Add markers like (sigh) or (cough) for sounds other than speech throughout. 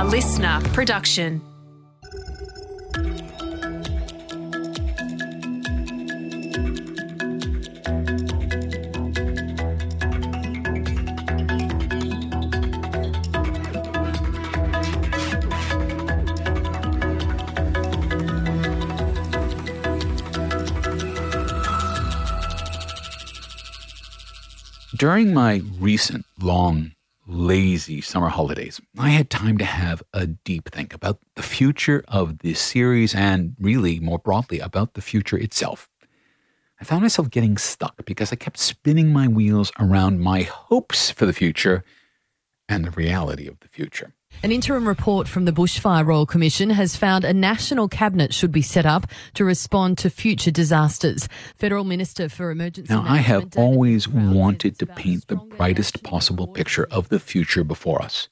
A listener production. During my recent long, lazy summer holidays, I had time to have a deep think about the future of this series and really more broadly about the future itself. I found myself getting stuck because I kept spinning my wheels around my hopes for the future and the reality of the future. An interim report from the Bushfire Royal Commission has found a national cabinet should be set up to respond to future disasters. Federal Minister for Emergency Now, I have always wanted to paint the brightest possible picture of the future before us.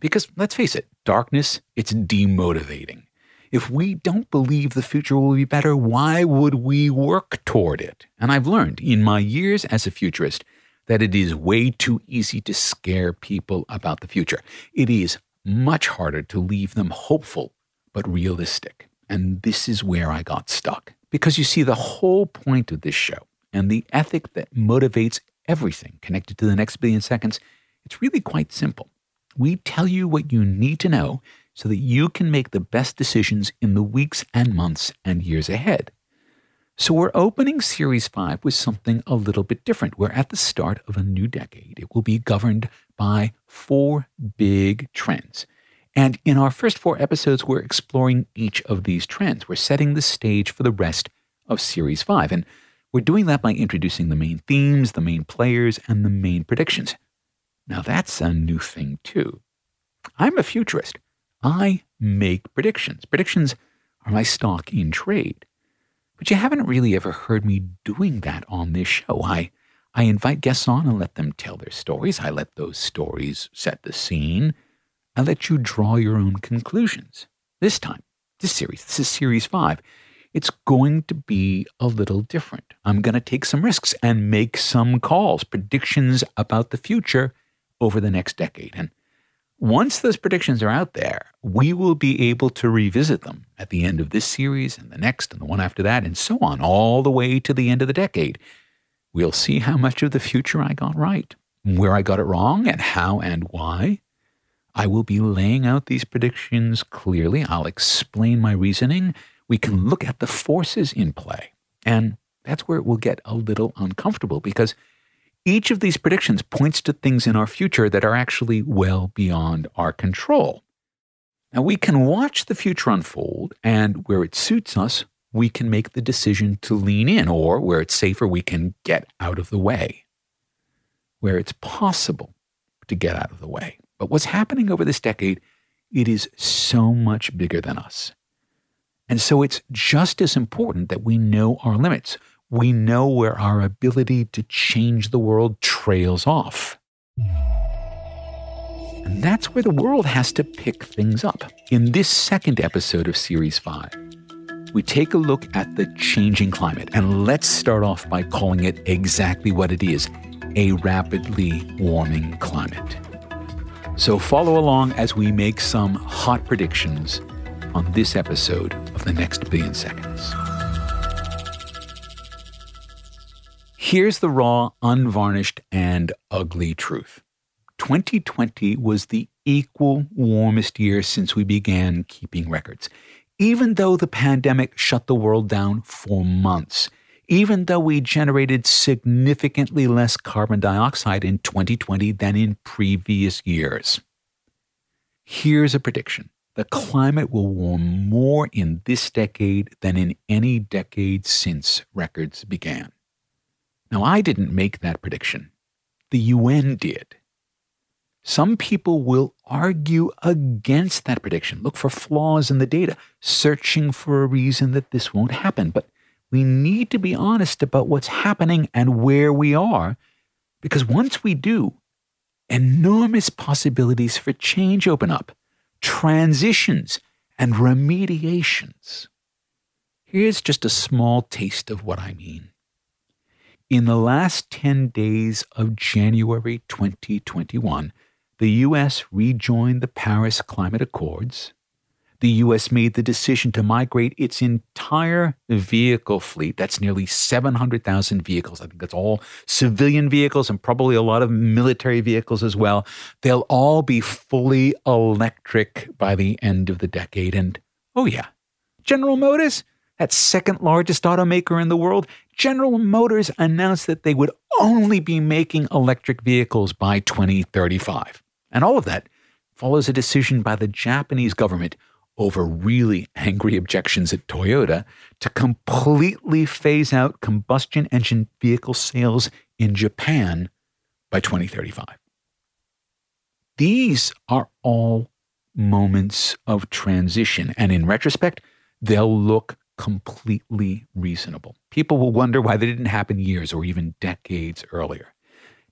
Because let's face it, darkness, it's demotivating. If we don't believe the future will be better, why would we work toward it? And I've learned in my years as a futurist that it is way too easy to scare people about the future. It is much harder to leave them hopeful but realistic. And this is where I got stuck. Because you see, the whole point of this show and the ethic that motivates everything connected to the next billion seconds, it's really quite simple. We tell you what you need to know so that you can make the best decisions in the weeks and months and years ahead. So we're opening Series 5 with something a little bit different. We're at the start of a new decade. It will be governed by four big trends. And in our first four episodes, we're exploring each of these trends. We're setting the stage for the rest of Series 5. And we're doing that by introducing the main themes, the main players, and the main predictions. Now, that's a new thing, too. I'm a futurist. I make predictions. Predictions are my stock in trade. But you haven't really ever heard me doing that on this show. I, I invite guests on and let them tell their stories. I let those stories set the scene. I let you draw your own conclusions. This time, this series, this is series five, it's going to be a little different. I'm going to take some risks and make some calls, predictions about the future over the next decade. And once those predictions are out there, we will be able to revisit them at the end of this series and the next and the one after that, and so on, all the way to the end of the decade. We'll see how much of the future I got right, where I got it wrong, and how and why. I will be laying out these predictions clearly. I'll explain my reasoning. We can look at the forces in play. And that's where it will get a little uncomfortable because each of these predictions points to things in our future that are actually well beyond our control. Now, we can watch the future unfold, and where it suits us, we can make the decision to lean in, or where it's safer, we can get out of the way. Where it's possible to get out of the way. But what's happening over this decade, it is so much bigger than us. And so it's just as important that we know our limits we know where our ability to change the world trails off. And that's where the world has to pick things up. In this second episode of Series 5, we take a look at the changing climate. And let's start off by calling it exactly what it is a rapidly warming climate. So follow along as we make some hot predictions on this episode of The Next Billion Seconds. Here's the raw, unvarnished, and ugly truth 2020 was the equal warmest year since we began keeping records. Even though the pandemic shut the world down for months, even though we generated significantly less carbon dioxide in 2020 than in previous years. Here's a prediction the climate will warm more in this decade than in any decade since records began. Now, I didn't make that prediction. The UN did. Some people will argue against that prediction, look for flaws in the data, searching for a reason that this won't happen. But we need to be honest about what's happening and where we are, because once we do, enormous possibilities for change open up, transitions, and remediations. Here's just a small taste of what I mean. In the last 10 days of January 2021, the U.S. rejoined the Paris Climate Accords. The U.S. made the decision to migrate its entire vehicle fleet. That's nearly 700,000 vehicles. I think that's all civilian vehicles and probably a lot of military vehicles as well. They'll all be fully electric by the end of the decade. And oh, yeah, General Motors, that second largest automaker in the world, General Motors announced that they would only be making electric vehicles by 2035. And all of that follows a decision by the Japanese government over really angry objections at Toyota to completely phase out combustion engine vehicle sales in Japan by 2035. These are all moments of transition, and in retrospect, they'll look completely reasonable. People will wonder why they didn't happen years or even decades earlier.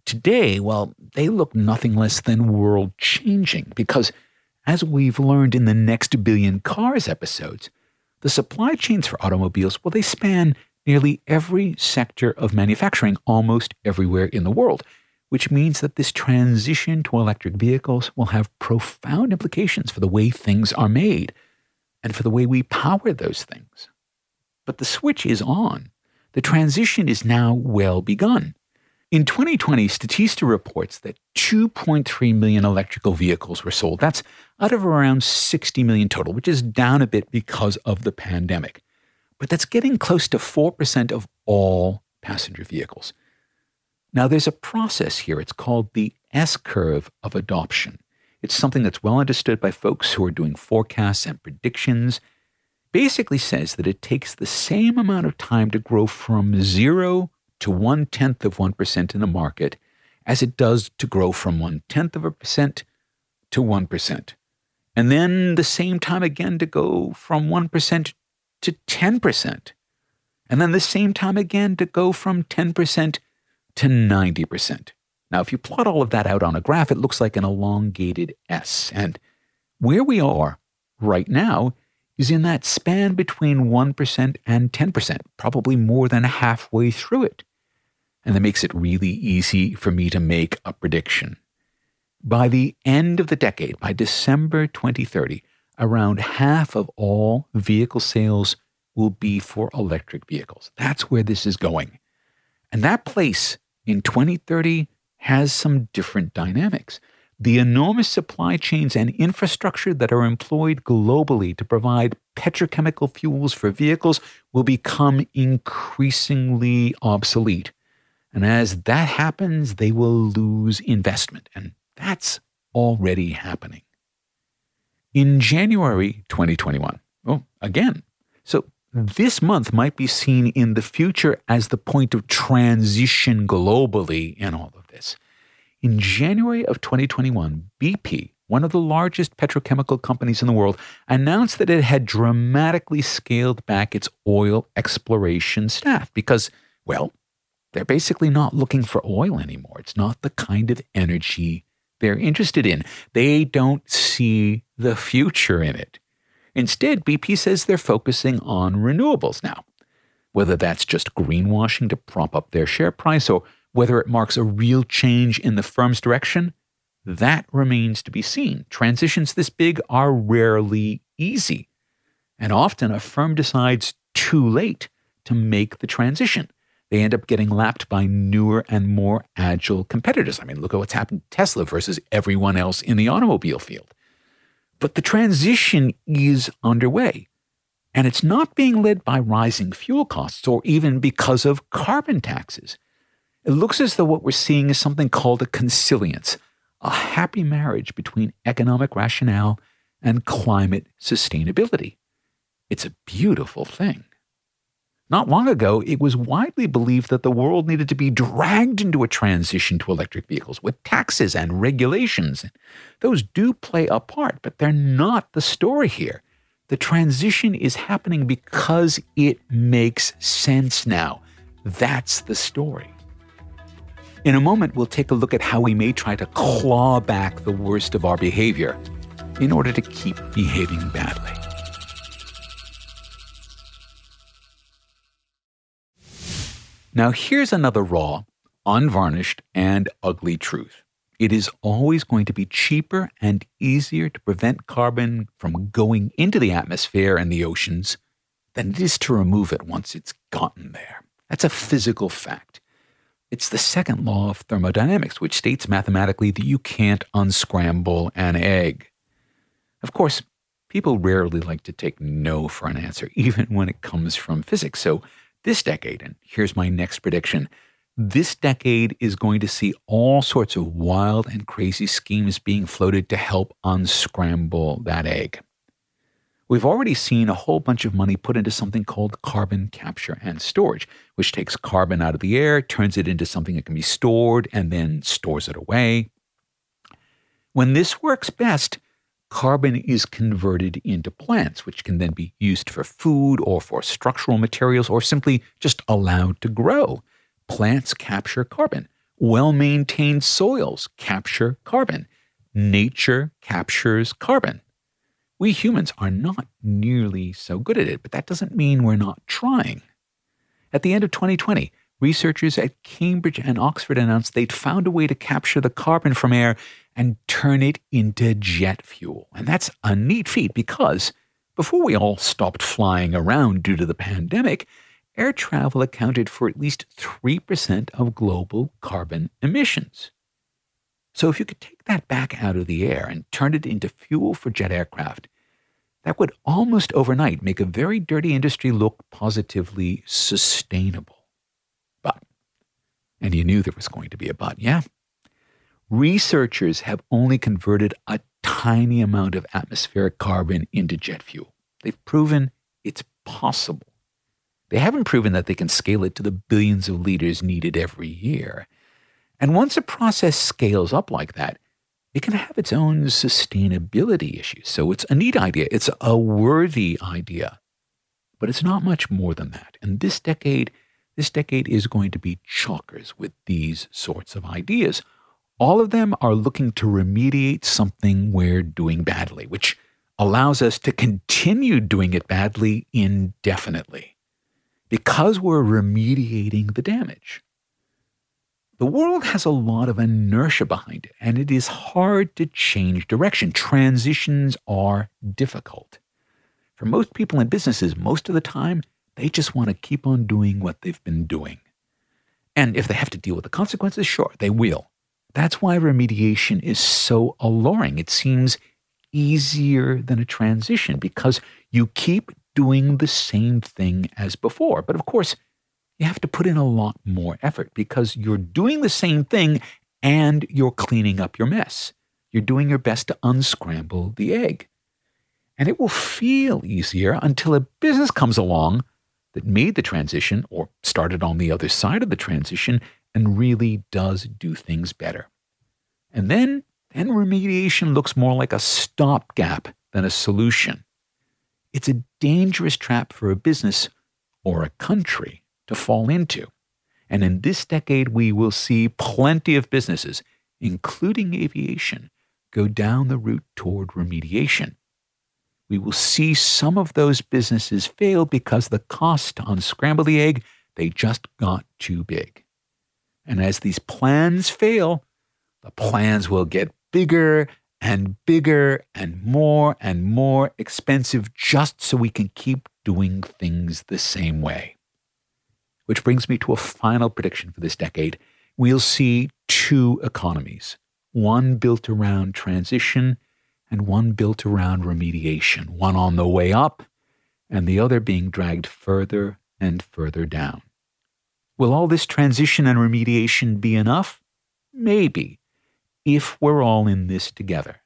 Today, well, they look nothing less than world changing because, as we've learned in the Next Billion Cars episodes, the supply chains for automobiles, well, they span nearly every sector of manufacturing almost everywhere in the world, which means that this transition to electric vehicles will have profound implications for the way things are made and for the way we power those things. But the switch is on. The transition is now well begun. In 2020, Statista reports that 2.3 million electrical vehicles were sold. That's out of around 60 million total, which is down a bit because of the pandemic. But that's getting close to 4% of all passenger vehicles. Now, there's a process here. It's called the S curve of adoption. It's something that's well understood by folks who are doing forecasts and predictions. Basically says that it takes the same amount of time to grow from zero to one tenth of 1% in the market as it does to grow from one tenth of a percent to 1%. And then the same time again to go from 1% to 10%. And then the same time again to go from 10% to 90%. Now, if you plot all of that out on a graph, it looks like an elongated S. And where we are right now is in that span between 1% and 10%, probably more than halfway through it. And that makes it really easy for me to make a prediction. By the end of the decade, by December 2030, around half of all vehicle sales will be for electric vehicles. That's where this is going. And that place in 2030 has some different dynamics. The enormous supply chains and infrastructure that are employed globally to provide petrochemical fuels for vehicles will become increasingly obsolete. And as that happens, they will lose investment. And that's already happening. In January 2021, oh, again, so this month might be seen in the future as the point of transition globally in all of this. In January of 2021, BP, one of the largest petrochemical companies in the world, announced that it had dramatically scaled back its oil exploration staff because, well, they're basically not looking for oil anymore. It's not the kind of energy they're interested in. They don't see the future in it. Instead, BP says they're focusing on renewables now. Whether that's just greenwashing to prop up their share price or whether it marks a real change in the firm's direction, that remains to be seen. Transitions this big are rarely easy. And often a firm decides too late to make the transition. They end up getting lapped by newer and more agile competitors. I mean, look at what's happened to Tesla versus everyone else in the automobile field. But the transition is underway. And it's not being led by rising fuel costs or even because of carbon taxes. It looks as though what we're seeing is something called a consilience, a happy marriage between economic rationale and climate sustainability. It's a beautiful thing. Not long ago, it was widely believed that the world needed to be dragged into a transition to electric vehicles with taxes and regulations. Those do play a part, but they're not the story here. The transition is happening because it makes sense now. That's the story. In a moment, we'll take a look at how we may try to claw back the worst of our behavior in order to keep behaving badly. Now, here's another raw, unvarnished, and ugly truth. It is always going to be cheaper and easier to prevent carbon from going into the atmosphere and the oceans than it is to remove it once it's gotten there. That's a physical fact. It's the second law of thermodynamics, which states mathematically that you can't unscramble an egg. Of course, people rarely like to take no for an answer, (laughs) even when it comes from physics. So, this decade, and here's my next prediction this decade is going to see all sorts of wild and crazy schemes being floated to help unscramble that egg. We've already seen a whole bunch of money put into something called carbon capture and storage, which takes carbon out of the air, turns it into something that can be stored, and then stores it away. When this works best, carbon is converted into plants, which can then be used for food or for structural materials or simply just allowed to grow plants capture carbon. Well maintained soils capture carbon. Nature captures carbon. We humans are not nearly so good at it, but that doesn't mean we're not trying. At the end of 2020, researchers at Cambridge and Oxford announced they'd found a way to capture the carbon from air and turn it into jet fuel. And that's a neat feat because before we all stopped flying around due to the pandemic, air travel accounted for at least 3% of global carbon emissions. So, if you could take that back out of the air and turn it into fuel for jet aircraft, that would almost overnight make a very dirty industry look positively sustainable. But, and you knew there was going to be a but, yeah? Researchers have only converted a tiny amount of atmospheric carbon into jet fuel. They've proven it's possible. They haven't proven that they can scale it to the billions of liters needed every year. And once a process scales up like that, it can have its own sustainability issues. So it's a neat idea, it's a worthy idea. But it's not much more than that. And this decade, this decade is going to be chockers with these sorts of ideas. All of them are looking to remediate something we're doing badly, which allows us to continue doing it badly indefinitely because we're remediating the damage. The world has a lot of inertia behind it, and it is hard to change direction. Transitions are difficult. For most people and businesses, most of the time, they just want to keep on doing what they've been doing. And if they have to deal with the consequences, sure, they will. That's why remediation is so alluring. It seems easier than a transition because you keep doing the same thing as before. But of course, you have to put in a lot more effort because you're doing the same thing and you're cleaning up your mess. You're doing your best to unscramble the egg. And it will feel easier until a business comes along that made the transition or started on the other side of the transition and really does do things better. And then, then remediation looks more like a stopgap than a solution. It's a dangerous trap for a business or a country to fall into. And in this decade, we will see plenty of businesses, including aviation, go down the route toward remediation. We will see some of those businesses fail because the cost to unscramble the egg, they just got too big. And as these plans fail, the plans will get bigger and bigger and more and more expensive just so we can keep doing things the same way. Which brings me to a final prediction for this decade. We'll see two economies one built around transition and one built around remediation, one on the way up and the other being dragged further and further down. Will all this transition and remediation be enough? Maybe if we're all in this together.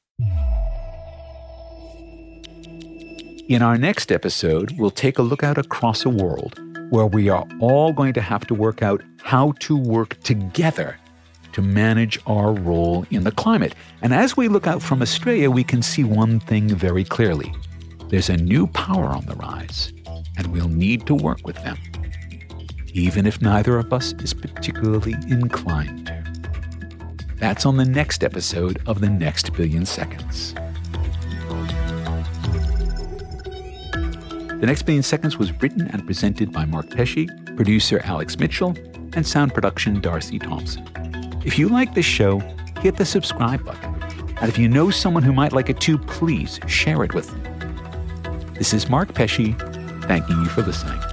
In our next episode, we'll take a look out across a world where we are all going to have to work out how to work together to manage our role in the climate. And as we look out from Australia, we can see one thing very clearly there's a new power on the rise, and we'll need to work with them, even if neither of us is particularly inclined to. That's on the next episode of The Next Billion Seconds. The Next Billion Seconds was written and presented by Mark Pesce, producer Alex Mitchell, and sound production Darcy Thompson. If you like this show, hit the subscribe button. And if you know someone who might like it too, please share it with them. This is Mark Pesce, thanking you for listening.